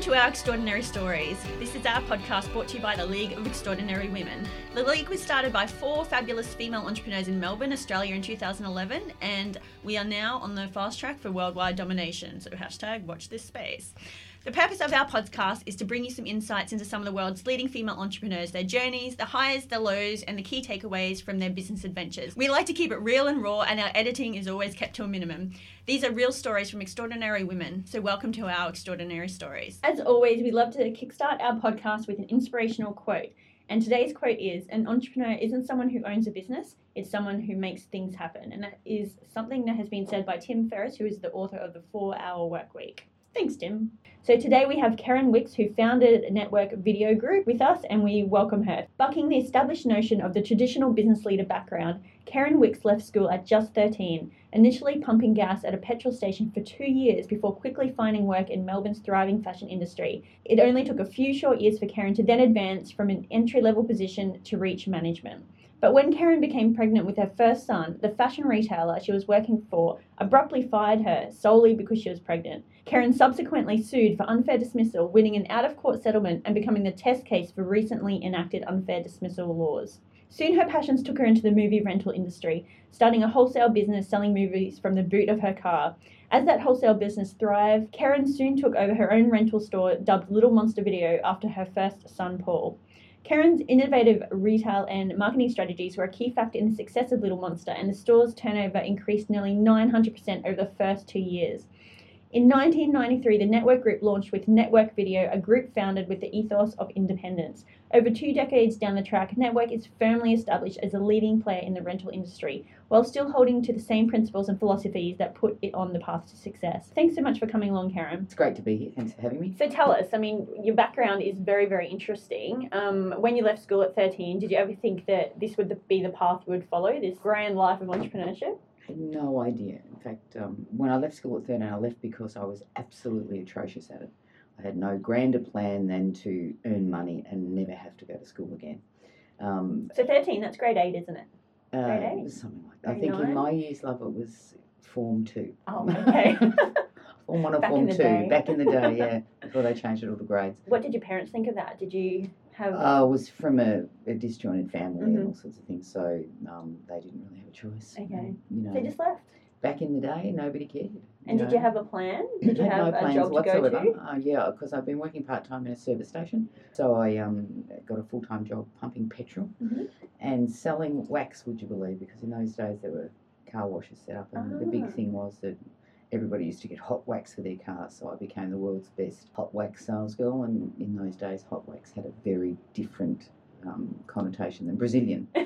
Welcome to our Extraordinary Stories. This is our podcast brought to you by the League of Extraordinary Women. The League was started by four fabulous female entrepreneurs in Melbourne, Australia in 2011, and we are now on the fast track for worldwide domination. So hashtag watch this space. The purpose of our podcast is to bring you some insights into some of the world's leading female entrepreneurs, their journeys, the highs, the lows, and the key takeaways from their business adventures. We like to keep it real and raw, and our editing is always kept to a minimum. These are real stories from extraordinary women, so welcome to our extraordinary stories. As always, we love to kickstart our podcast with an inspirational quote. And today's quote is An entrepreneur isn't someone who owns a business, it's someone who makes things happen. And that is something that has been said by Tim Ferriss, who is the author of The Four Hour Work Week. Thanks, Tim. So today we have Karen Wicks, who founded Network Video Group with us, and we welcome her. Bucking the established notion of the traditional business leader background, Karen Wicks left school at just 13, initially pumping gas at a petrol station for two years before quickly finding work in Melbourne's thriving fashion industry. It only took a few short years for Karen to then advance from an entry level position to reach management. But when Karen became pregnant with her first son, the fashion retailer she was working for abruptly fired her solely because she was pregnant. Karen subsequently sued for unfair dismissal, winning an out of court settlement and becoming the test case for recently enacted unfair dismissal laws. Soon her passions took her into the movie rental industry, starting a wholesale business selling movies from the boot of her car. As that wholesale business thrived, Karen soon took over her own rental store dubbed Little Monster Video after her first son Paul. Karen's innovative retail and marketing strategies were a key factor in the success of Little Monster, and the store's turnover increased nearly 900% over the first two years. In 1993, the Network Group launched with Network Video, a group founded with the ethos of independence. Over two decades down the track, Network is firmly established as a leading player in the rental industry, while still holding to the same principles and philosophies that put it on the path to success. Thanks so much for coming along, Karen. It's great to be here. Thanks for having me. So tell us, I mean, your background is very, very interesting. Um, when you left school at 13, did you ever think that this would be the path you would follow, this grand life of entrepreneurship? had no idea. In fact, um, when I left school at 13, I left because I was absolutely atrocious at it. I had no grander plan than to earn money and never have to go to school again. Um, so 13, that's grade 8, isn't it? Uh, grade 8? Something like that. I think nine? in my years, love, it was Form 2. Oh, okay. form 1 or Form 2. Day. Back in the day, yeah, before they changed it all to grades. What did your parents think of that? Did you have? I was from a, a disjointed family mm-hmm. and all sorts of things, so um, they didn't really have a choice. Okay. You know, they just left. Back in the day, nobody cared. And did know. you have a plan? Did you have no a job whatsoever. to go to? Uh, yeah, because I've been working part time in a service station, so I um, got a full time job pumping petrol mm-hmm. and selling wax. Would you believe? Because in those days there were car washes set up, and the big ah. thing was that everybody used to get hot wax for their cars, so I became the world's best hot wax sales girl. And in those days, hot wax had a very different um, connotation than Brazilian.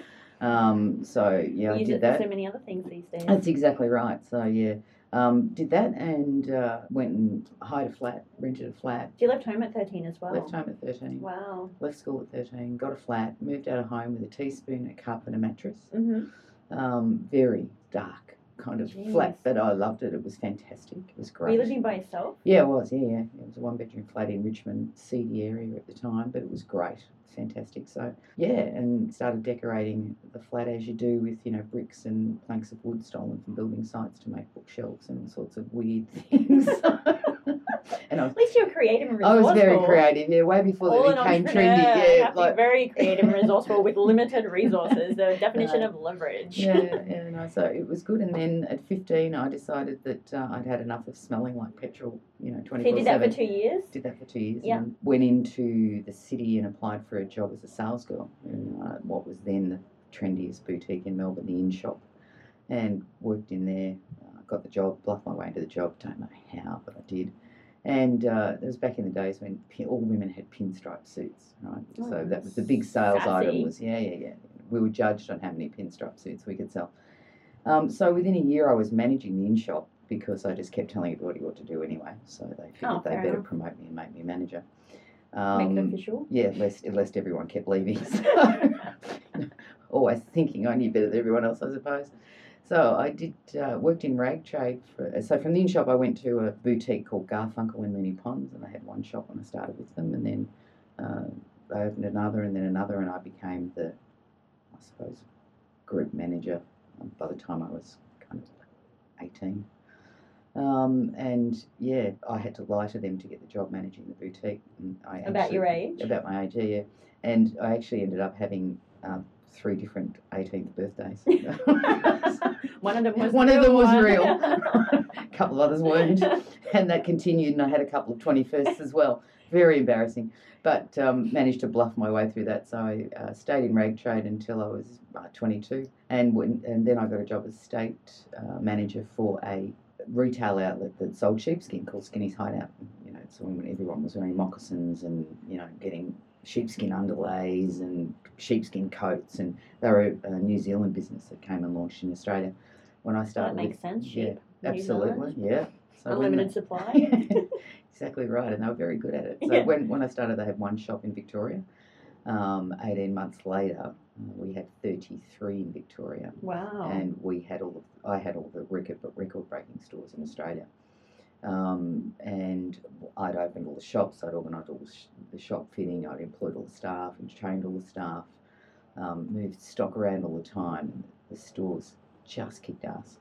Um, so yeah, I did that. so many other things these days. That's exactly right. So yeah, um, did that and uh, went and hired a flat, rented a flat. You left home at 13 as well? Left home at 13. Wow. Left school at 13, got a flat, moved out of home with a teaspoon, a cup, and a mattress. Mm-hmm. Um, very dark kind of Jeez. flat, but I loved it. It was fantastic. It was great. Were you living by yourself? Yeah, it was. Yeah, yeah. It was a one bedroom flat in Richmond, seedy area at the time, but it was great. Fantastic. So yeah, and started decorating the flat as you do with you know bricks and planks of wood stolen from building sites to make bookshelves and all sorts of weird things. and I was, At least you were creative and resourceful. I was very creative, yeah, way before All they became trendy. Yeah, like very creative and resourceful with limited resources. The definition of leverage. Yeah, yeah, no, so it was good. And then at 15, I decided that uh, I'd had enough of smelling like petrol, you know, 24 so you did that for two years? Did that for two years. Yeah. And went into the city and applied for a job as a sales girl in uh, what was then the trendiest boutique in Melbourne, the In Shop, and worked in there. Uh, got the job, bluffed my way into the job. Don't know how, but I did and uh, it was back in the days when all women had pinstripe suits, right? Oh, so that was the big sales sassy. item. Was yeah, yeah, yeah. We were judged on how many pinstripe suits we could sell. Um, so within a year, I was managing the in shop because I just kept telling everybody what to do anyway. So they figured oh, they better enough. promote me and make me a manager. Um, Make it official. Yeah, lest lest everyone kept leaving. So always thinking I knew better than everyone else, I suppose. So I did uh, worked in rag trade. For, so from the in shop, I went to a boutique called Garfunkel in Moonee Ponds, and I had one shop when I started with them, and then uh, I opened another, and then another, and I became the, I suppose, group manager. Um, by the time I was kind of eighteen, Um, and yeah, I had to lie to them to get the job managing the boutique. And I About your age? About my age, yeah. And I actually ended up having um, three different 18th birthdays. One of them was One of real, them was one- real. a couple of others weren't. and that continued, and I had a couple of 21st as well. Very embarrassing. But um, managed to bluff my way through that. So I uh, stayed in rag trade until I was uh, 22. And, when, and then I got a job as state uh, manager for a retail outlet that sold sheepskin called Skinny's Hideout. You know, so when everyone was wearing moccasins and, you know, getting sheepskin underlays and sheepskin coats. And they were a, a New Zealand business that came and launched in Australia. When I That started with makes sense. yeah. New Absolutely, Zealand. yeah. So Unlimited supply. exactly right, and they were very good at it. So Yeah. when, when I started, they had one shop in Victoria. Um, 18 months later, uh, we had 33 in Victoria, Wow. and we had all of, I had all the record record breaking stores in Australia. Um, and I'd opened all the shops, I'd organised all the, sh- the shop fitting, I'd employed all the staff and trained all the staff, um, moved stock around all the time, the stores just kicked ass.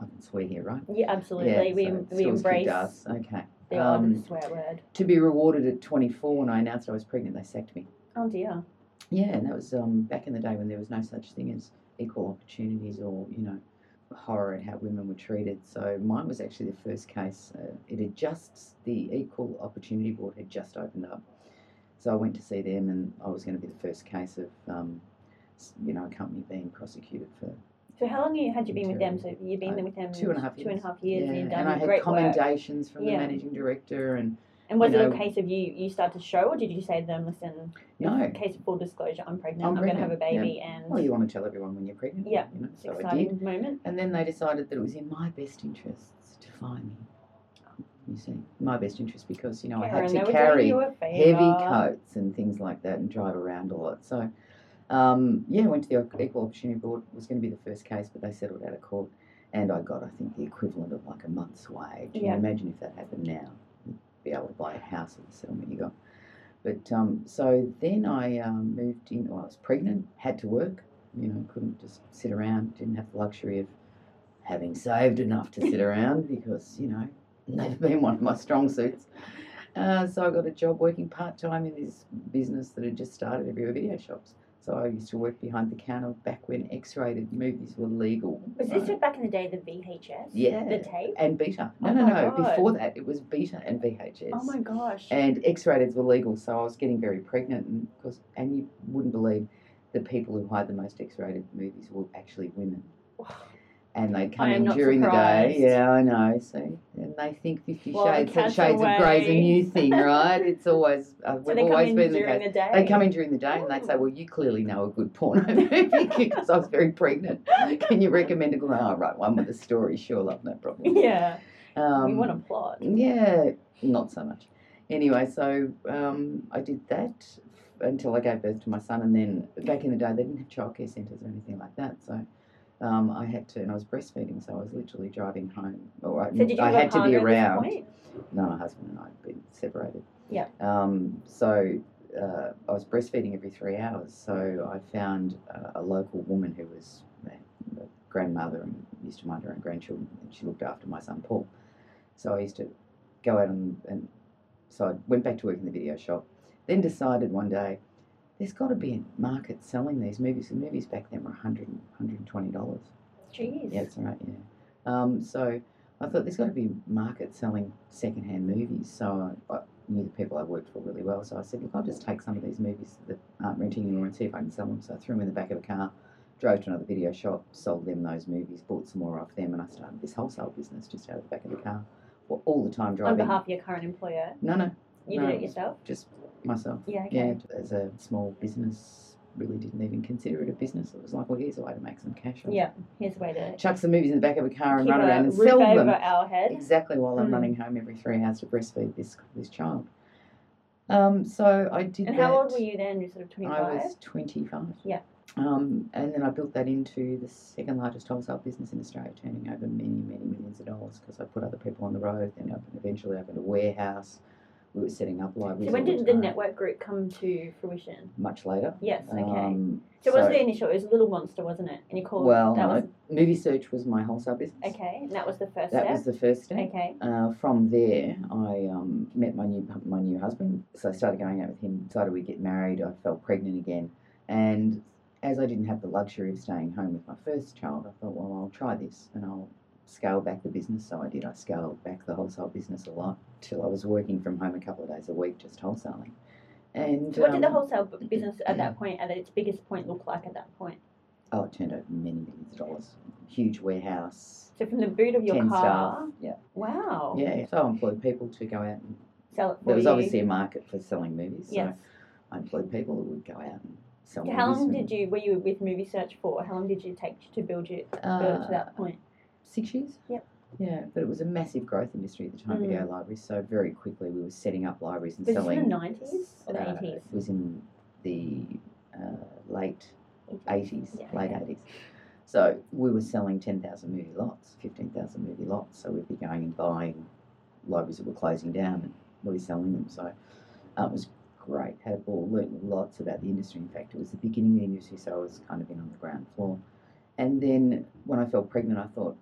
I can swear here, right? yeah, absolutely. Yeah, we so we stores kicked embrace. Okay. The odd Um, swear word. To be rewarded at 24 when I announced I was pregnant, they sacked me. Oh dear. Yeah, and that was um, back in the day when there was no such thing as equal opportunities or, you know, horror at how women were treated. So mine was actually the first case. Uh, it had just, the Equal Opportunity Board had just opened up. So I went to see them and I was going to be the first case of, um, you know, a company being prosecuted for So how long had you been with them? So you've been there with them two and a half Two and years. a half years. and you've done and I had great work. commendations from Yeah. the managing director and And was you it a case of you you start to show, or did you say to them, listen, no, in case of full disclosure, I'm pregnant. I'm I'm, going to have a baby, and well, you want to tell everyone when you're pregnant. Yeah, You know, so I did. exciting moment. And then they decided that it was in my best interests to find me. You see, my best interest because, you know, I had to carry doing you a heavy coats and things like that and drive around a lot. So, um, yeah, went to the Equal Opportunity Board. It was going to be the first case, but they settled out of court. And I got, I think, the equivalent of like a month's wage. And Yeah. imagine if that happened now, you'd be able to buy a house with the settlement you got. But um, so then I um, moved in, well, I was pregnant, had to work, you know, couldn't just sit around, didn't have the luxury of having saved enough to sit around because, you know, never been one of my strong suits. Uh, so I got a job working part time in this business that had just started everywhere video shops. So I used to work behind the counter back when X-rated movies were legal. Was this back in the day the VHS? Yeah. The tape? and beta? No, Oh no, no. God. Before that, it was beta and VHS. Oh my gosh. And X-rateds were legal, so I was getting very pregnant, and cause, and you wouldn't believe the people who hired the most X-rated movies were actually women. And they come in during the day. Yeah, I know. See, and they think Fifty Well, Shades Shades of Grey's a new thing, right? It's always uh, so we've they come always in been the during case. the day. They come in during the day and they'd say. "Well, you clearly know a good porno movie because I was very pregnant. Can you recommend a good one? Oh, right, one with a story. Sure, love, no problem." Yeah. Um, we want a plot. yeah, not so much. Anyway, so um, I did that until I gave birth to my son, and then back in the day they didn't have childcare centres or anything like that, so um, I had to, and I was breastfeeding, so I was literally driving home. Or I, So did you I had to be partner at this around. No, my husband and I had been separated. Yeah. Um, so uh, I was breastfeeding every three hours. So I found uh, a local woman who was a grandmother and used to mind her own grandchildren, and she looked after my son Paul. So I used to go out and, and so I went back to work in the video shop. Then decided one day, there's got to be a market selling these movies. The movies back then were 100 $120. Jeez. Yeah, that's right. Yeah. Um, so I thought there's got to be a market selling secondhand movies. So I, I knew the people I worked for really well. So I said, look, I'll just take some of these movies that aren't renting anymore and see if I can sell them. So I threw them in the back of a car, drove to another video shop, sold them those movies, bought some more off them, and I started this wholesale business just out of the back of the car. Well, all the time On driving. behalf of your current employer, No, no, you No, did it it yourself. just myself. Yeah. Yeah, as a small business, really didn't even consider it a business. It was like, well, here's a way to make some cash. Yeah. Here's a way to Chuck some movies in the back of a car and run around and sell over them. our head. Exactly while I'm Mm. running home every three hours to breastfeed this this child. Um, so I did And that. how old were you then? You're sort of 25. I was 25. Yeah. Um, and then I built that into the second largest wholesale business in Australia, turning over many, many millions of dollars because I put other people on the road. Then I eventually opened a warehouse, we were setting up libraries. So when all the did the network group come to fruition? Much later. Yes, okay. Um, so what was the initial? It was a Little Monster, wasn't it? And you called well, that no, was Movie Search was my wholesale business. okay. And that was the first That step. was the first step. okay. Uh, from there, I um, met my new my new husband. So I started going out with him. Decided we'd get married. I fell pregnant again, and as I didn't have the luxury of staying home with my first child, I thought, well, I'll try this and I'll scale back the business. So I did. I scaled back the wholesale business a lot till I was working from home a couple of days a week, just wholesaling. And So what did the um, wholesale business at that point, at its biggest point, look like at that point? Oh, it turned over many millions of dollars. Huge warehouse. So from the boot of your car, staff. Yeah. wow, Yeah. So I employed people to go out and sell it for There was you. obviously a market for selling movies, so yes. I employed people who would go out and sell So movies. how long did you were you with Movie Search for? How long did you take to build it to Uh, that point? Six years. Yep. Yeah, but it was a massive growth industry at the time, Mm. video libraries. So very quickly we were setting up libraries and Was this selling. in the nineties or the uh, eighties? It was in the uh, late eighties, Yeah, late okay. eighties. So we were selling ten thousand movie lots, fifteen thousand movie lots. So we'd be going and buying libraries that were closing down and reselling them. So uh, it was great. Had a ball, learnt lots about the industry. In fact, it was the beginning of the industry, so I was kind of in on the ground floor. And then when I fell pregnant, I thought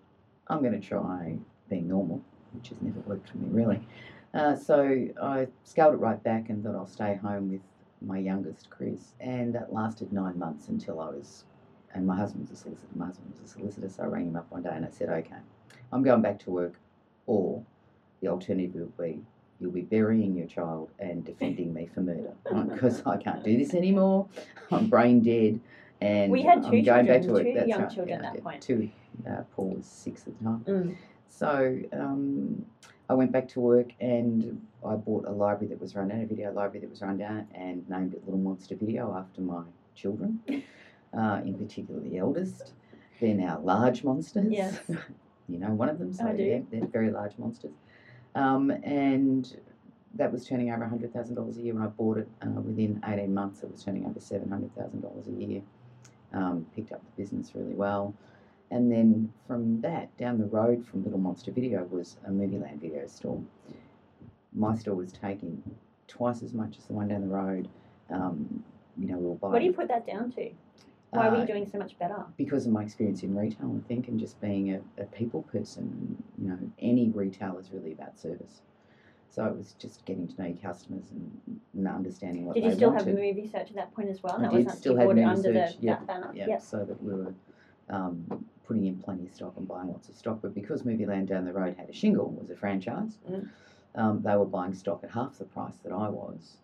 I'm going to try being normal, which has never worked for me really. Uh, so I scaled it right back and thought I'll stay home with my youngest, Chris, and that lasted nine months until I was. And my husband was a solicitor. My husband was a solicitor, so I rang him up one day and I said, "Okay, I'm going back to work, or the alternative will be you'll be burying your child and defending me for murder because I can't do this anymore. I'm brain dead, and We had I'm two going back children, to work. two That's young right, children yeah, at that point. Two. Uh, Paul was six at the time. Mm. So um, I went back to work and I bought a library that was run down, a video library that was run down, and named it Little Monster Video after my children, uh, in particular the eldest. They're now large monsters. Yes. you know one of them, so I do. yeah, they're very large monsters. Um, and that was turning over $100,000 a year when I bought it. Uh, within 18 months, it was turning over $700,000 a year. Um, picked up the business really well. And then from that, down the road from Little Monster Video was a Movieland video store. My store was taking twice as much as the one down the road. Um, you know, we were buying. What do you put that down to? Why were uh, you doing so much better? because of my experience in retail, I think, and just being a, a people person, you know, any retail is really about service. So it was just getting to know your customers and, and understanding what Did they you still wanted. have movie search at that point as well? I that did, wasn't still you had bought it Movie Search, yeah, yeah, Yep. so that we were um, putting in plenty of stock and buying lots of stock. But because Movie Land down the road had a shingle, was a franchise, Mm. um, they were buying stock at half the price that I was.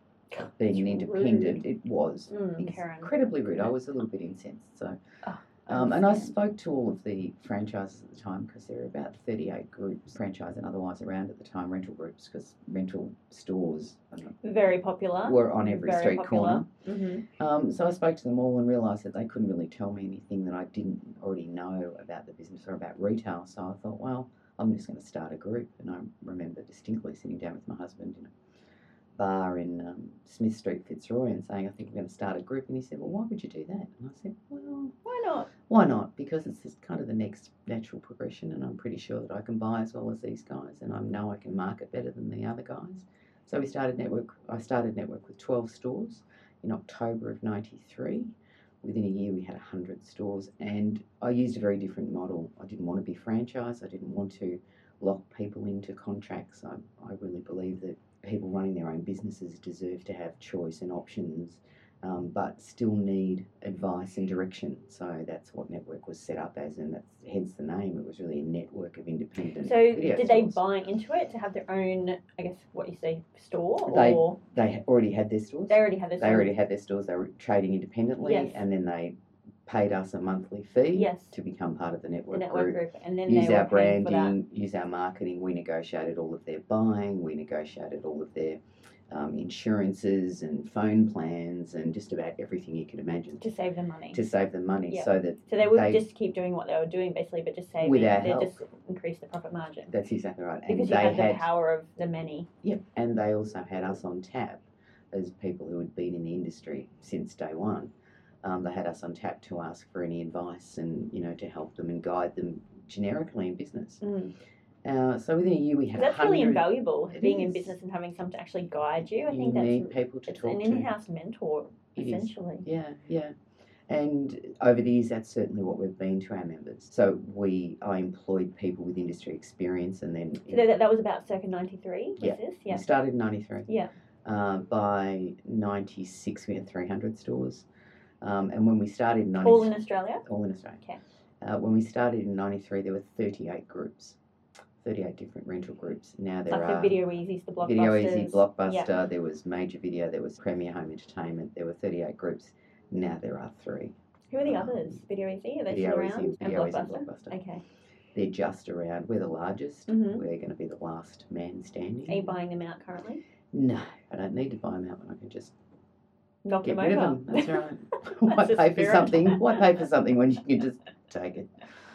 Being an That's independent, it was Mm, incredibly rude. I was a little bit incensed. So, Oh, um, and I spoke to all of the franchises at the time because there were about 38 groups, franchise and otherwise, around at the time, rental groups, because rental stores Very popular. were on every Very street popular. corner. hmm Um, so I spoke to them all and realised that they couldn't really tell me anything that I didn't already know about the business or about retail. So I thought, well, I'm just going to start a group. And I remember distinctly sitting down with my husband in a bar in um, Smith Street, Fitzroy, and saying, I think I'm going to start a group. And he said, well, why would you do that? And I said, well, Why not? why not? Because it's just kind of the next natural progression, and I'm pretty sure that I can buy as well as these guys, and I know I can market better than the other guys. So we started network. I started network with 12 stores in October of '93. Within a year, we had 100 stores, and I used a very different model. I didn't want to be franchised. I didn't want to lock people into contracts. I, I really believe that people running their own businesses deserve to have choice and options um, but still need advice and direction. So that's what Network was set up as, and that's hence the name. It was really a network of independent. So did they buy into it to have their own, I guess, what you say, store, They- or They already had their stores. they already had this? They already had their stores. They were trading independently, Yes. and then they paid us a monthly fee Yes. to become part of the network, the network group. group, and then Use they our were paying for that. branding, use our marketing. We negotiated all of their buying. We negotiated all of their um, insurances and phone plans and just about everything you could imagine to save them money. to save them money, Yeah. so that so they would they- just keep doing what they were doing, basically, but just saving. With our they help. just increase the profit margin That's exactly right. And because you they have the had, power of the many. yep, and they also had us on tap as people who had been in the industry since day one. Um, they had us on tap to ask for any advice and you know to help them and guide them generically in business. Mm. Uh, so within a year, we had That's really invaluable being in business and having someone to actually guide you. I you think that's people to it's talk an in-house mentor It is. essentially. Yeah, yeah. And over the years, that's certainly what we've been to our members. So we, I employed people with industry experience, and then So that, that was about circa '93. Was Yeah. this? we started in '93. Yeah. Uh, by '96, we had 300 stores, um, and when we started in '96, All in Australia. all in Australia. Okay. Uh, when we started in '93, there were 38 groups, 38 different rental groups. Now there Like are the Video Easies, the Blockbuster, Video Easy, Blockbuster, Yeah. there was Major Video, there was Premier Home Entertainment, there were 38 groups. Now there are three. Who are the others? Video Easy? Are they Video still Easy, around? and Video Easy, Blockbuster. Blockbuster. Okay. They're just around. We're the largest. Mhm. We're going to be the last man standing. Are you buying them out currently? No, I don't need to buy them out when I can just Knock get them rid over. of them. That's right. Why That's pay for spirit. something? Why pay for something when you can just take it?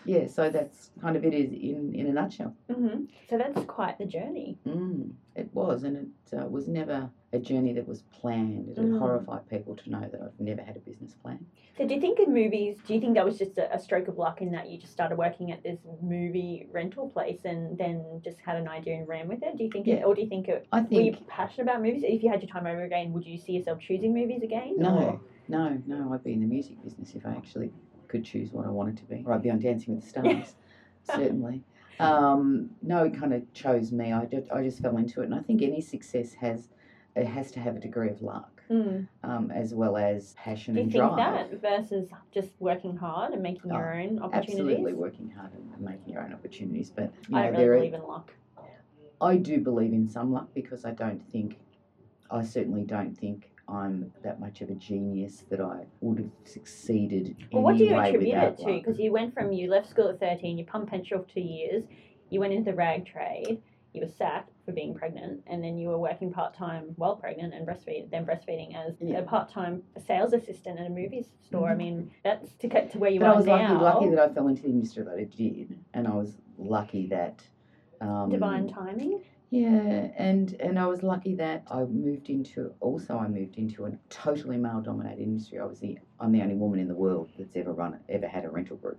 Yeah, so that's kind of it is in, in a nutshell. hmm So that's quite the journey. Mm, it was, and it uh, was never a journey that was planned. It Mm. horrified people to know that I've never had a business plan. So do you think in movies, do you think that was just a, a stroke of luck in that you just started working at this movie rental place and then just had an idea and ran with it? Do you think, it, or do you think, it, I were you passionate about movies? If you had your time over again, would you see yourself choosing movies again? no, or- no, no. I'd be in the music business if I actually could choose what I wanted to be. Or I'd be on Dancing with the Stars, certainly. Um, no, it kind of chose me. I just, I just fell into it, and I think any success has it has to have a degree of luck, Mm. um, as well as passion Do you and think drive. that versus just working hard and making your own opportunities? Absolutely, working hard and making your own opportunities. But you I know, really are, believe in luck. I do believe in some luck because I don't think, I certainly don't think I'm that much of a genius that I would have succeeded Well, what do you attribute it to? Because you went from you left school at thirteen, you pumped petrol for two years, you went into the rag trade, you were sacked for being pregnant, and then you were working part time while pregnant and breastfeeding, then breastfeeding as Yeah. a part time sales assistant at a movie store. I Mhm. mean, that's to get to where you But are I was now. lucky, lucky that I fell into the industry that I did, and I was lucky that. Um, Divine timing. Yeah, and and I was lucky that I moved into. Also, I moved into a totally male-dominated industry. I was the I'm the only woman in the world that's ever run ever had a rental group.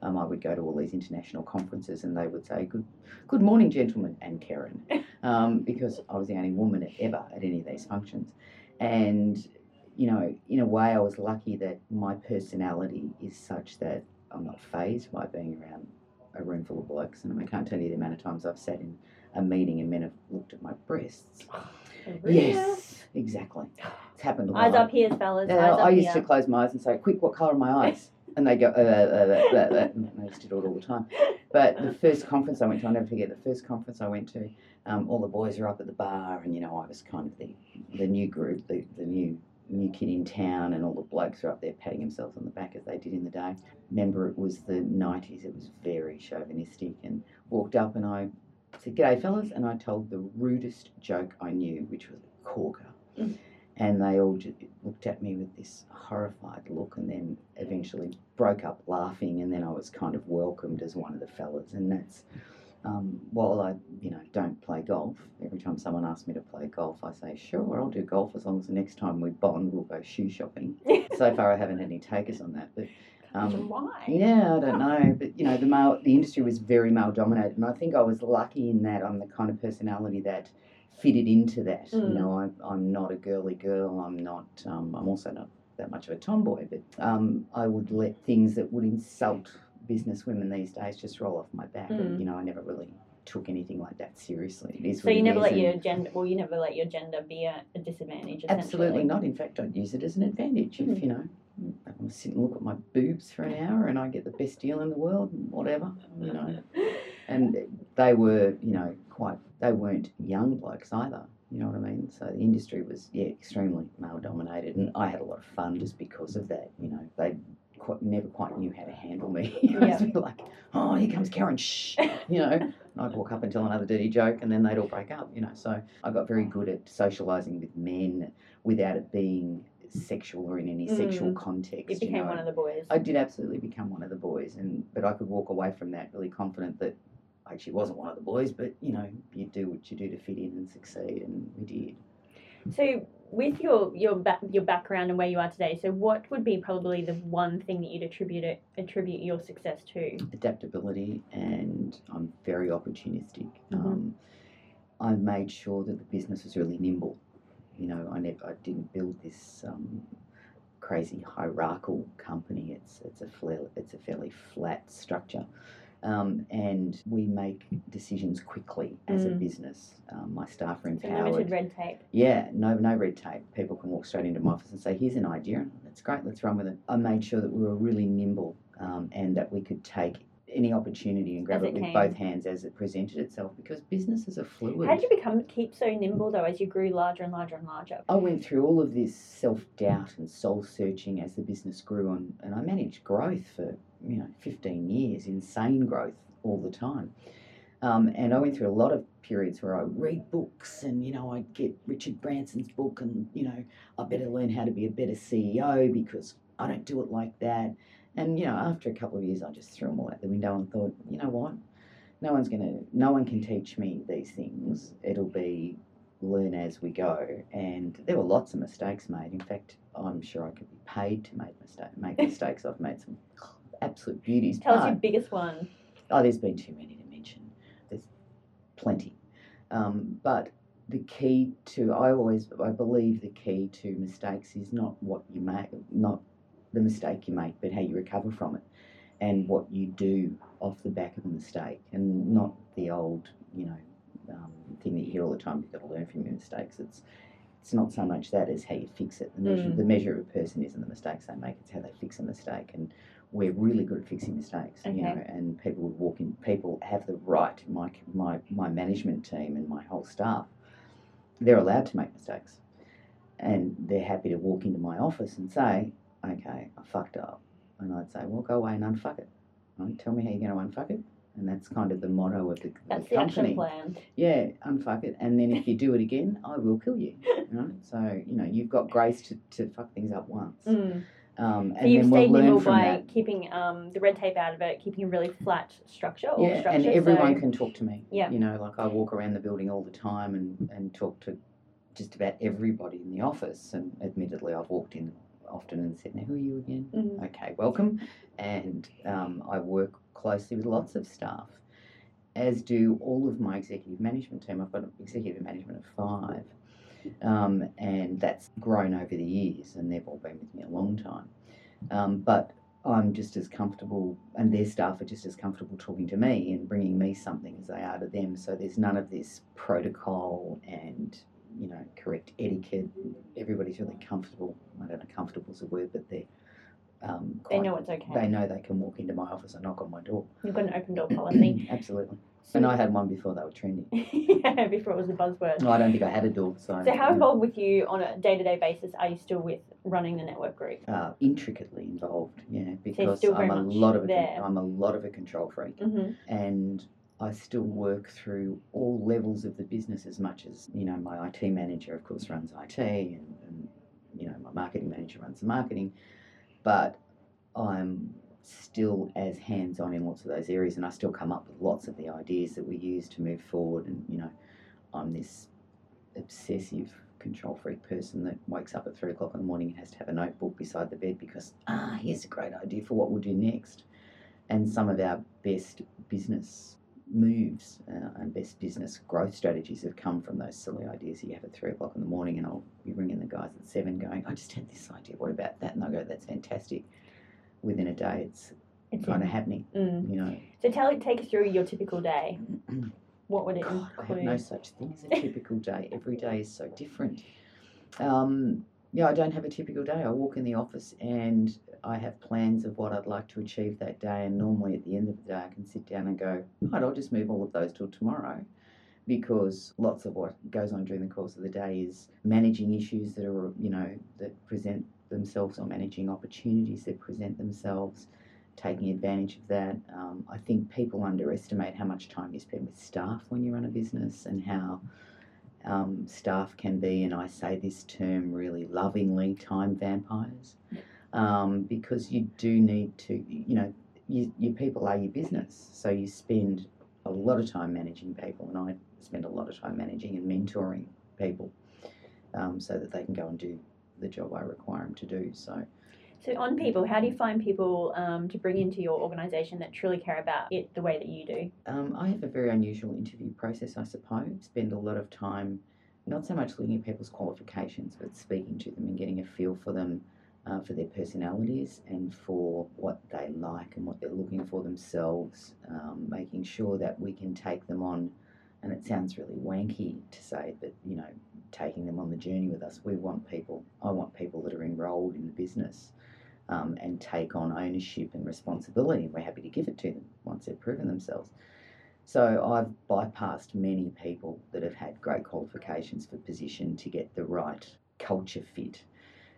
Um, I would go to all these international conferences, and they would say, "Good, good morning, gentlemen and Karen," um, because I was the only woman ever at any of these functions. And you know, in a way, I was lucky that my personality is such that I'm not fazed by being around a room full of blokes. And I can't tell you the amount of times I've sat in a meeting and men have looked at my breasts. Yes, exactly. It's happened a lot. Eyes up here, fellas. Uh, I used here. to close my eyes and say, "Quick, what colour are my eyes?" And they go, uh, uh, uh, uh, uh, I used to do it all the time. But the first conference I went to, I'll never forget. The first conference I went to, um, all the boys were up at the bar, and you know, I was kind of the the new group, the the new new kid in town, and all the blokes were up there patting themselves on the back as they did in the day. Remember, it was the '90s. It was very chauvinistic, and walked up and I said, "G'day, fellas," and I told the rudest joke I knew, which was a corker. Mm. And they all just looked at me with this horrified look, and then eventually broke up laughing. And then I was kind of welcomed as one of the fellas, and that's um, while I, you know, don't play golf. Every time someone asks me to play golf, I say, "Sure, I'll do golf as long as the next time we bond, we'll go shoe shopping." so far, I haven't had any takers on that, but um, Why? yeah, I don't know, but you know, the male, the industry was very male dominated, and I think I was lucky in that I'm the kind of personality that fitted into that. You Mm. know, I'm, I'm not a girly girl. I'm not. Um, I'm also not that much of a tomboy, but um, I would let things that would insult business women these days just roll off my back. And, Mm. you know, I never really took anything like that seriously. It is So you never let your gender, well, you never let your gender be a, a disadvantage. Absolutely not. In fact, I'd use it as an advantage. Mm. If you know, I want to sit and look at my boobs for an hour, and I get the best deal in the world, and whatever. You know, and they were, you know, quite. They weren't young blokes either. You know what I mean? So the industry was, yeah, extremely male dominated, and I had a lot of fun just because of that. You know, they quite, never quite knew how to handle me. Yeah. was like, oh, here comes Karen, shh, you know. And I'd walk up and tell another dirty joke, and then they'd all break up. You know, so I got very good at socialising with men without it being sexual or in any sexual Mm. context. You became know. one of the boys. I did absolutely become one of the boys, and but I could walk away from that really confident that I actually wasn't one of the boys. But you know, you do what you do to fit in and succeed, and we did. So with your your back your background and where you are today, so what would be probably the one thing that you'd attribute it, attribute your success to? adaptability and I'm very opportunistic. Mhm. Um, I made sure that the business was really nimble. You know, I never, I didn't build this um, crazy hierarchical company. It's it's a fairly, it's a fairly flat structure, um, and we make decisions quickly as a Mm. business. Um, my staff are empowered. limited red tape. Yeah, no, no red tape. People can walk straight into my office and say, "Here's an idea. That's great. Let's run with it." I made sure that we were really nimble um, and that we could take any opportunity and grab As it, it with both hands as it presented itself because businesses are fluid. How did you become keep so nimble though as you grew larger and larger and larger? I went through all of this self doubt and soul searching as the business grew, and, and I managed growth for you know 15 years, insane growth all the time. Um, and I went through a lot of periods where I read books, and you know I'd get Richard Branson's book, and you know I better learn how to be a better CEO because I don't do it like that. And you know after a couple of years, I just threw them all out the window and thought, you know what, no one's gonna, no one can teach me these things. It'll be learn as we go. And there were lots of mistakes made. In fact, I'm sure I could be paid to make mistake, make mistakes. I've made some absolute beauties. Tell us your biggest one. Oh, there's been too many to mention. There's plenty. Um, but the key to, I always, I believe the key to mistakes is not what you make, not the mistake you make, but how you recover from it and what you do off the back of a mistake and not the old, you know, um, thing that you hear all the time, you've got to learn from your mistakes. It's, it's not so much that as how you fix it. The measure, Mm. the measure of a person isn't the mistakes they make; it's how they fix a mistake. And we're really good at fixing mistakes, you know. And people would walk in. People have the right. My my my management team and my whole staff, they're allowed to make mistakes, and they're happy to walk into my office and say, "Okay, I fucked up," and I'd say, "Well, go away and unfuck it. Right? Tell me how you're going to unfuck it." And that's kind of the motto of the, That's the the action company. plan. Yeah, unfuck it. And then if you do it again, I will kill you. Right? So, you know, you've got grace to, to fuck things up once. Mm. Um, So and you've then we'll nimble by that. keeping um, the red tape out of it, keeping a really flat structure Yeah, structure. and everyone so, can talk to me. Yeah. You know, like I walk around the building all the time and, and talk to just about everybody in the office. And admittedly, I've walked in often and said, now, who are you again? Mhm. Okay, welcome. And um, I work closely with lots of staff, as do all of my executive management team. I've got an executive management of five, um, and that's grown over the years, and they've all been with me a long time. Um, but I'm just as comfortable, and their staff are just as comfortable talking to me and bringing me something as they are to them. So there's none of this protocol and you know correct etiquette. Everybody's really comfortable. I don't know, comfortable is a word, but they're um, They know it's okay. they know they can walk into my office and knock on my door. You've got an open door policy. Absolutely. So- And I had one before they were trendy. yeah, before it was a buzzword. No, I don't think I had a door. So, So how involved with you on a day-to-day basis are you still with running the network group? Uh, intricately involved, yeah, because very I'm a lot of a I'm a lot of a control freak, hmm and I still work through all levels of the business as much as you know. My IT manager, of course, runs IT, and, and you know my marketing manager runs the marketing, but I'm still as hands-on in lots of those areas, and I still come up with lots of the ideas that we use to move forward. And you know, I'm this obsessive control freak person that wakes up at three o'clock in the morning and has to have a notebook beside the bed because ah, here's a great idea for what we'll do next. And some of our best business moves uh, and best business growth strategies have come from those silly ideas you have at three o'clock in the morning, and I'll be ringing the guys at seven, going, "I just had this idea. What about that?" And they'll go, "That's fantastic." Within a day, it's It's kind of happening. Mm. You know, So tell it take us through your typical day. What would it God, I have no such thing as a typical day. Every day is so different. Um, yeah, I don't have a typical day. I walk in the office and I have plans of what I'd like to achieve that day. And normally at the end of the day, I can sit down and go, right, I'll just move all of those till tomorrow. Because lots of what goes on during the course of the day is managing issues that are, you know, that present themselves or managing opportunities that present themselves taking advantage of that. Um, I think people underestimate how much time you spend with staff when you run a business and how um, staff can be, and I say this term really lovingly, time vampires, um, because you do need to, you know, you, your people are your business, so you spend a lot of time managing people, and I spend a lot of time managing and mentoring people. um, so that they can go and do the job I require them to do. So So on people, how do you find people um, to bring into your organisation that truly care about it the way that you do? Um, I have a very unusual interview process, I suppose. Spend a lot of time not so much looking at people's qualifications, but speaking to them and getting a feel for them, uh, for their personalities and for what they like and what they're looking for themselves, um, making sure that we can take them on. And it sounds really wanky to say, but you know, taking them on the journey with us. We want people, I want people that are enrolled in the business um, and take on ownership and responsibility. We're happy to give it to them once they've proven themselves. So I've bypassed many people that have had great qualifications for position to get the right culture fit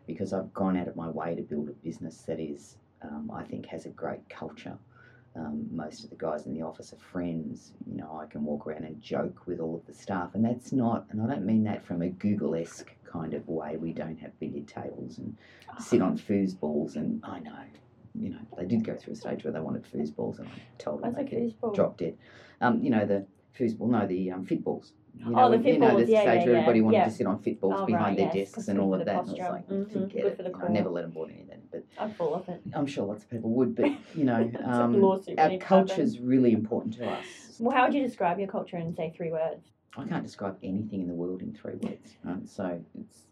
because I've gone out of my way to build a business that is, um, I think, has a great culture. Um, most of the guys in the office are friends. You know, I can walk around and joke with all of the staff, and that's not, and I don't mean that from a Google esque kind of way. We don't have billiard tables and sit on foosballs, and I know, you know, they did go through a stage where they wanted foosballs, and I told them What's they could drop dead. Um, you know, the foosball, no, the um, fit balls. You Oh, know, the you fit know, the yeah, stage yeah, where everybody yeah, wanted yeah. to sit on fit balls Oh, behind right, their yes, desks and all of that. And I was like, Mhm, forget good it. for the I never let them bought any of that, but I'd fall off it. I'm sure lots of people would. But you know, um, our waiting to happen. culture is really important to us. Well, how would you describe your culture in say three words? I can't describe anything in the world in three words. Right? So it's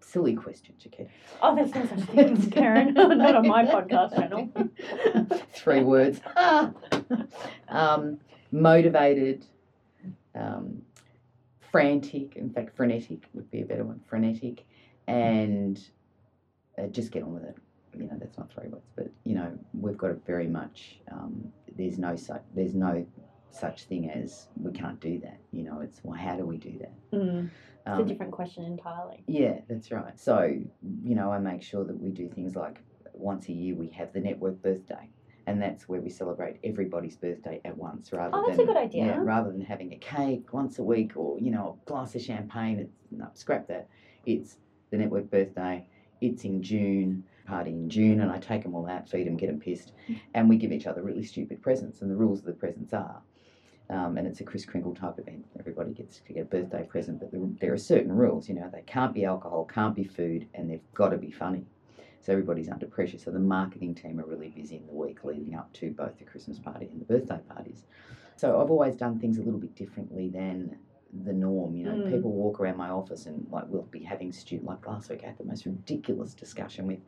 a silly question, Jaquette. Oh, there's no such thing, Karen. Not on my podcast channel. Three words. um, motivated, um, frantic, in fact, frenetic would be a better one. Frenetic, and uh, just get on with it. You know, that's not three words, but you know, we've got it very much. Um, there's no such. There's no such thing as we can't do that. You know, it's well, how do we do that? Mm, it's a Um, different question entirely. yeah, that's right. So, you know, I make sure that we do things like once a year we have the network birthday. And that's where we celebrate everybody's birthday at once rather Oh, that's a than good idea. Yeah, rather than having a cake once a week or, you know, a glass of champagne. It's no, scrap that. It's the network birthday. It's in June, party in June, and I take them all out, feed them, get them pissed, and we give each other really stupid presents. And the rules of the presents are um, and it's a Kris Kringle type event. Everybody gets to get a birthday present, but there, there are certain rules. You know, they can't be alcohol, can't be food, and they've got to be funny. So everybody's under pressure. So the marketing team are really busy in the week leading up to both the Christmas party and the birthday parties. So I've always done things a little bit differently than the norm. You know, Mm. people walk around my office and like we'll be having student like last week I had the most ridiculous discussion with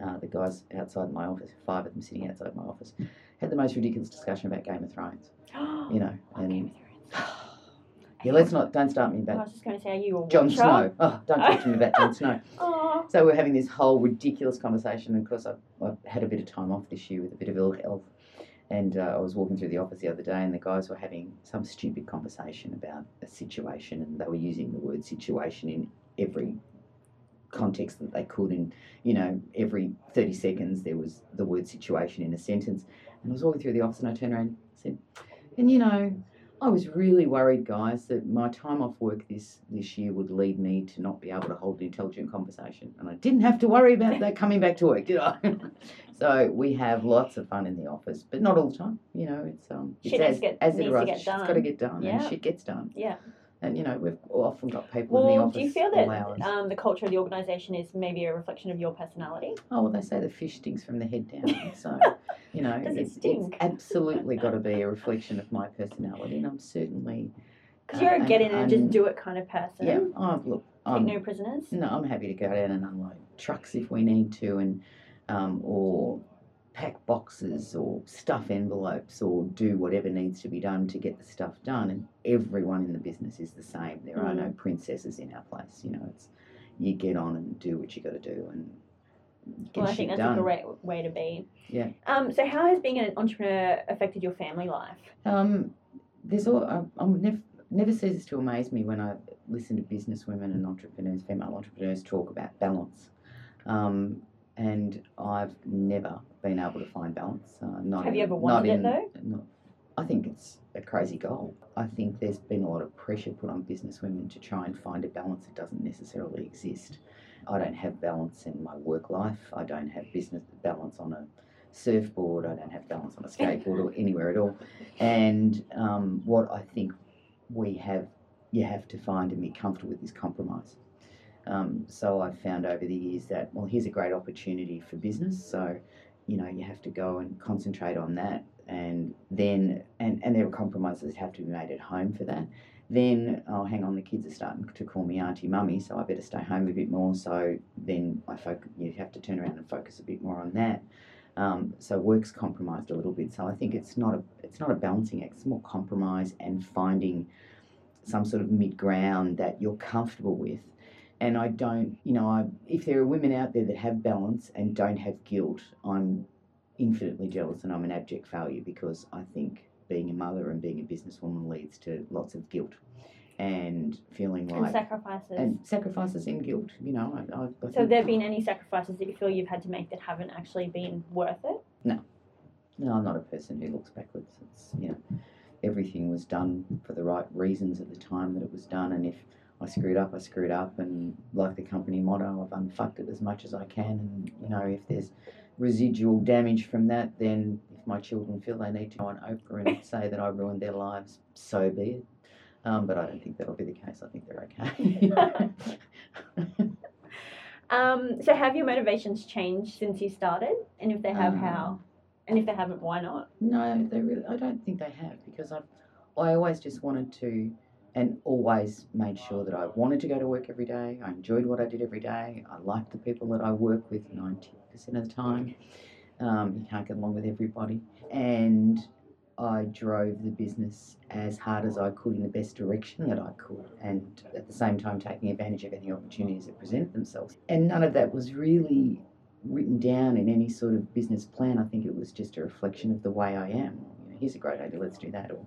uh, the guys outside my office, five of them sitting outside my office, had the most ridiculous discussion about Game of Thrones. You know, and Game of Thrones. yeah, let's not don't start me I about was just going to say, are you a watcher? Snow. Oh, don't talk to me about Jon Snow. So we're having this whole ridiculous conversation, and of course I've, I've had a bit of time off this year with a bit of ill health, and uh, I was walking through the office the other day, and the guys were having some stupid conversation about a situation, and they were using the word situation in every context that they could, and you know every thirty seconds there was the word situation in a sentence, and I was walking through the office, and I turned around and said, and you know. I was really worried, guys, that my time off work this, this year would lead me to not be able to hold an intelligent conversation. And I didn't have to worry about that coming back to work, did I? so we have lots of fun in the office, but not all the time. You know, it's um, it's Shit as, get- as needs it to get Shit's got to get done, Yeah. and shit gets done. Yeah. And you know, we've often got people in the Well, office do you feel that um, the culture of the organisation is maybe a reflection of your personality? Oh, well, they say the fish stinks from the head down. So, you know, Does it it's, it's stink? absolutely got to be a reflection of my personality, and I'm certainly. Because you're uh, a get in and just I'm- do it kind of person. Yeah, oh, look, Take I'm, no prisoners. No, I'm happy to go down and unload trucks if we need to, and um, or pack boxes or stuff envelopes or do whatever needs to be done to get the stuff done. And everyone in the business is the same. There are no princesses in our place. You know, it's you get on and do what you got to do and get Well, I think that's done. a great way to be. Yeah. Um, so, how has being an entrepreneur affected your family life? Um, there's all I'm, I'm never never ceases to amaze me when I listen to business women and entrepreneurs, female entrepreneurs, talk about balance. Um, and I've never been able to find balance. Uh, not Have you ever wanted it though? not- I think it's a crazy goal. I think there's been a lot of pressure put on business women to try and find a balance that doesn't necessarily exist. I don't have balance in my work life. I don't have business balance on a surfboard. I don't have balance on a skateboard or anywhere at all. And um, what I think we have, you have to find and be comfortable with is compromise. Um, so I've found over the years that, well, here's a great opportunity for business. So, you know, you have to go and concentrate on that. And then, and, and there are compromises that have to be made at home for that. Then, oh, hang on, the kids are starting to call me auntie mummy, so I better stay home a bit more. So then I focus, you have to turn around and focus a bit more on that. Um, so work's compromised a little bit. So I think it's not a it's not a balancing act. It's more compromise and finding some sort of mid ground that you're comfortable with. And I don't, you know, I, if there are women out there that have balance and don't have guilt, I'm infinitely jealous and I'm an abject failure because I think being a mother and being a businesswoman leads to lots of guilt and feeling like And sacrifices. and sacrifices and guilt. You know, I, I, I so, have there been any sacrifices that you feel you've had to make that haven't actually been worth it? No, no, I'm not a person who looks backwards. It's you know, everything was done for the right reasons at the time that it was done, and if I screwed up, I screwed up, and like the company motto, I've unfucked it as much as I can, and you know, if there's residual damage from that, then if my children feel they need to go on Oprah and say that I ruined their lives, so be it. Um, but I don't think that'll be the case. I think they're okay. Um, so, have your motivations changed since you started? And if they have, Um, how? And if they haven't, why not? No, they really. I don't think they have because I, I always just wanted to, and always made sure that I wanted to go to work every day. I enjoyed what I did every day. I liked the people that I work with ninety percent of the time. Um, you can't get along with everybody, and I drove the business as hard as I could in the best direction that I could, and at the same time taking advantage of any opportunities that presented themselves. And none of that was really written down in any sort of business plan. I think it was just a reflection of the way I am. You know, here's a great idea, let's do that. Or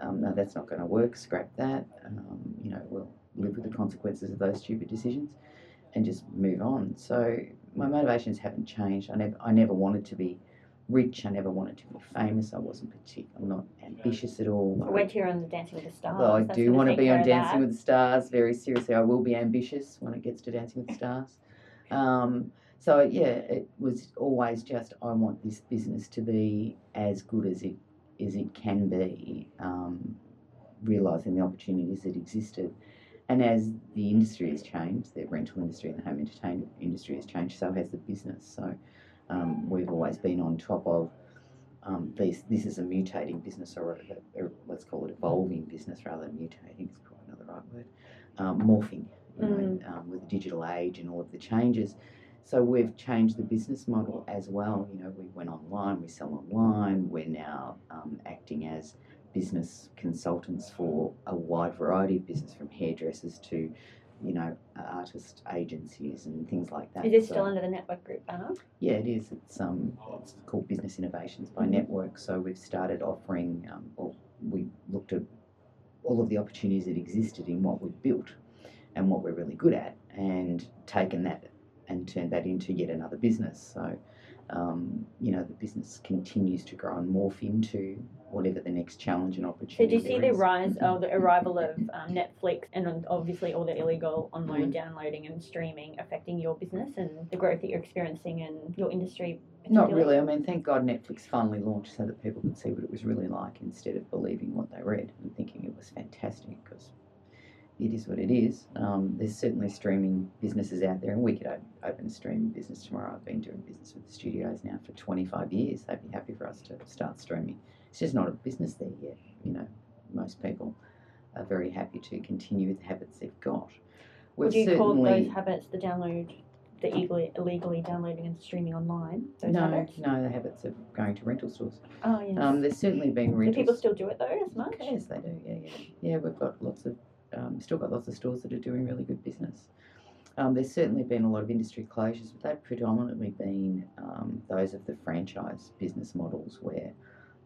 um, no, that's not going to work. Scrap that. Um, you know, we'll live with the consequences of those stupid decisions, and just move on. So my motivations haven't changed. I never, I never wanted to be rich. I never wanted to be famous. I wasn't particular. I'm not ambitious at all. Wait till you're on the Dancing with the Stars. Well, I That's do want to be on Dancing with the Stars. Very seriously, I will be ambitious when it gets to Dancing with the Stars. Um, so yeah, it was always just I want this business to be as good as it as it can be, um, realizing the opportunities that existed. And as the industry has changed, the rental industry and the home entertainment industry has changed, so has the business. So um, we've always been on top of um, this. This is a mutating business, or a, a, let's call it evolving business rather than mutating. Is probably not the right word. Um, morphing, you know, um, with the digital age and all of the changes. So we've changed the business model as well. You know, we went online, we sell online. We're now um, acting as business consultants for a wide variety of business, from hairdressers to, you know, artist agencies and things like that. Is it So- still under the Network Group banner? yeah, it is. It's um, it's called Business Innovations by Mhm. Network. So we've started offering. Um, well, we looked at all of the opportunities that existed in what we've built and what we're really good at, and taken that and turned that into yet another business. So, um, you know, the business continues to grow and morph into whatever the next challenge and So opportunity. do you see the is. rise or the arrival of um, Netflix and obviously all the illegal online Mm. downloading and streaming affecting your business and the growth that you're experiencing in your industry? Not really. I mean, thank God Netflix finally launched so that people could see what it was really like instead of believing what they read and thinking it was fantastic because it is what it is. Um, there's certainly streaming businesses out there, and we could open a streaming business tomorrow. I've been doing business with the studios now for 25 years. They'd be happy for us to start streaming. It's just not a business there yet. You know, most people are very happy to continue with the habits they've got. Would you call those habits the download, the illegally, illegally downloading and streaming online? Those no, habits? no, the habits of going to rental stores. Oh yes. Um, there's certainly been do people still do it though as much? Yes, they do. Yeah, yeah, yeah. We've got lots of, um, still got lots of stores that are doing really good business. Um, there's certainly been a lot of industry closures, but they've predominantly been um, those of the franchise business models where,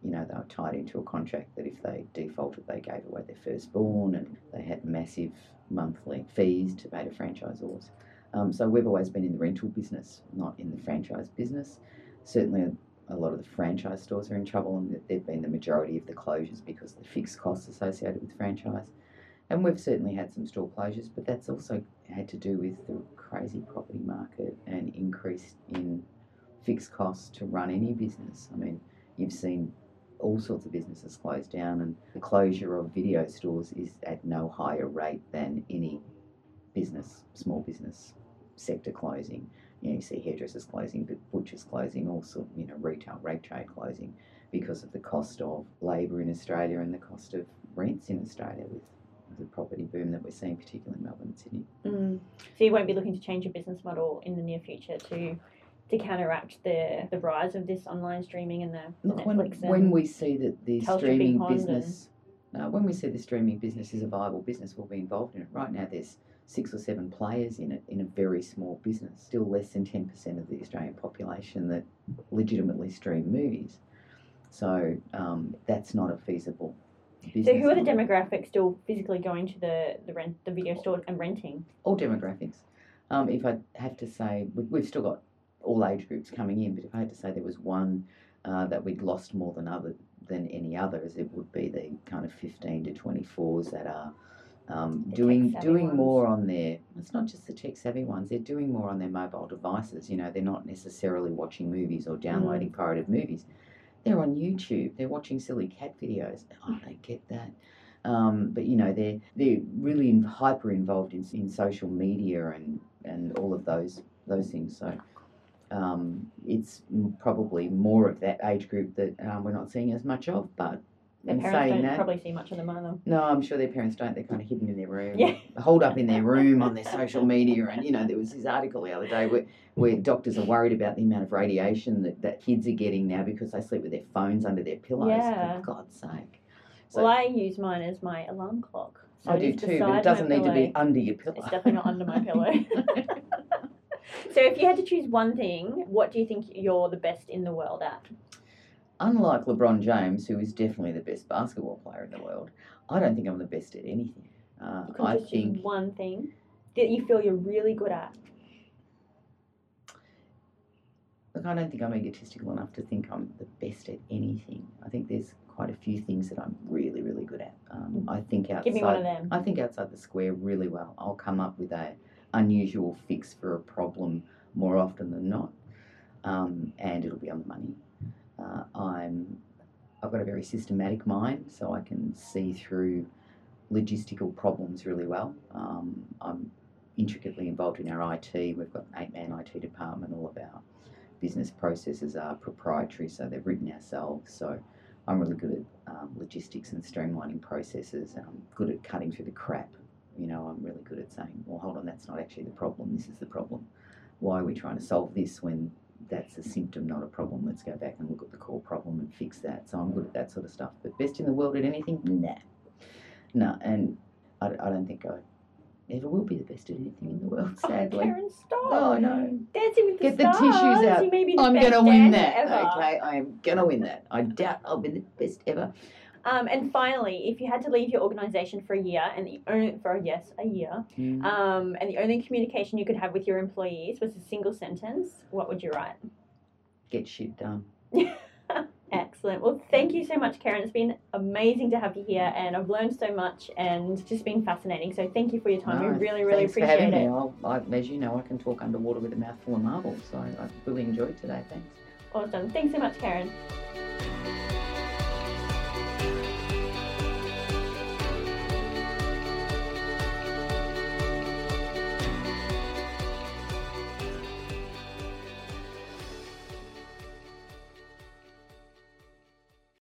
you know, they were tied into a contract that if they defaulted, they gave away their firstborn, and they had massive monthly fees to pay to franchisors. Um, so we've always been in the rental business, not in the franchise business. Certainly, a lot of the franchise stores are in trouble, and they've been the majority of the closures because of the fixed costs associated with franchise. And we've certainly had some store closures, but that's also had to do with the crazy property market and increase in fixed costs to run any business. I mean, you've seen all sorts of businesses close down, and the closure of video stores is at no higher rate than any business, small business sector closing. You know, you see hairdressers closing, but butchers closing, also you know retail, rag trade closing because of the cost of labour in Australia and the cost of rents in Australia with the property boom that we're seeing, particularly in Melbourne and Sydney. Mm. So you won't be looking to change your business model in the near future to to counteract the the rise of this online streaming and the, Look, when, Netflix and when we see that the streaming business, uh, when we see the streaming business is a viable business, we'll be involved in it. Right now, there's six or seven players in it in a very small business. Still less than ten percent of the Australian population that legitimately stream movies. So um, that's not a feasible. Business So who are the demographics still physically going to the the rent the video store and renting? all demographics. Um, if I have to say, we- we've still got all age groups coming in, but if I had to say there was one uh, that we'd lost more than other than any others, it would be the kind of 15 to 24s that are um, doing doing ones. more on their. It's not just the tech savvy ones; they're doing more on their mobile devices. You know, they're not necessarily watching movies or downloading pirated movies. They're on YouTube. They're watching silly cat videos. I don't get that. Um, but you know they're they're really in, hyper involved in, in social media and, and all of those those things. So um, it's probably more of that age group that um, we're not seeing as much of. But In parents saying don't that, probably see much of them either. no, I'm sure their parents don't. They're kind of hidden in their room, Yeah. holed up in their room on their social media. And, you know, there was this article the other day where, where doctors are worried about the amount of radiation that, that kids are getting now because they sleep with their phones under their pillows. Yeah. For God's sake. So well, I use mine as my alarm clock. So I do too, but it doesn't need to be under your pillow. It's definitely not under my pillow. So if you had to choose one thing, what do you think you're the best in the world at? Unlike LeBron James, who is definitely the best basketball player in the world, I don't think I'm the best at anything. Uh, I think one thing that you feel you're really good at. Look, I don't think I'm egotistical enough to think I'm the best at anything. I think there's quite a few things that I'm really, really good at. Um, I think outside, Give me one of them. I think outside the square really well. I'll come up with a unusual fix for a problem more often than not, um, and it'll be on the money. Uh, I'm, I've got a very systematic mind, so I can see through logistical problems really well. Um, I'm intricately involved in our IT. We've got an eight-man IT department. All of our business processes are proprietary, so they're written ourselves. So I'm really good at um, logistics and streamlining processes, and I'm good at cutting through the crap. You know, I'm really good at saying, well, hold on, that's not actually the problem. This is the problem. Why are we trying to solve this when that's a symptom, not a problem? Let's go back and look at the core problem and fix that. So I'm good at that sort of stuff. But best in the world at anything? Nah. No, and I, I don't think I ever will be the best at anything in the world, oh, sadly. Oh, Karen, stop. Oh, no. Dancing with the Stars. Get the tissues out. You may be the I'm gonna win that. Ever. Okay, I am gonna win that. I doubt I'll be the best ever. Um, and finally, if you had to leave your organisation for a year, and the only for yes, a year, Mm. um, and the only communication you could have with your employees was a single sentence, what would you write? Get shit done. Excellent. Well, thank you so much, Karen. It's been amazing to have you here, and I've learned so much, and it's just been fascinating. So thank you for your time. No, we really, really Thanks for appreciate having it. me. I'll, I, as you know, I can talk underwater with a mouthful of marbles, so I really enjoyed today. Thanks. Awesome. Thanks so much, Karen.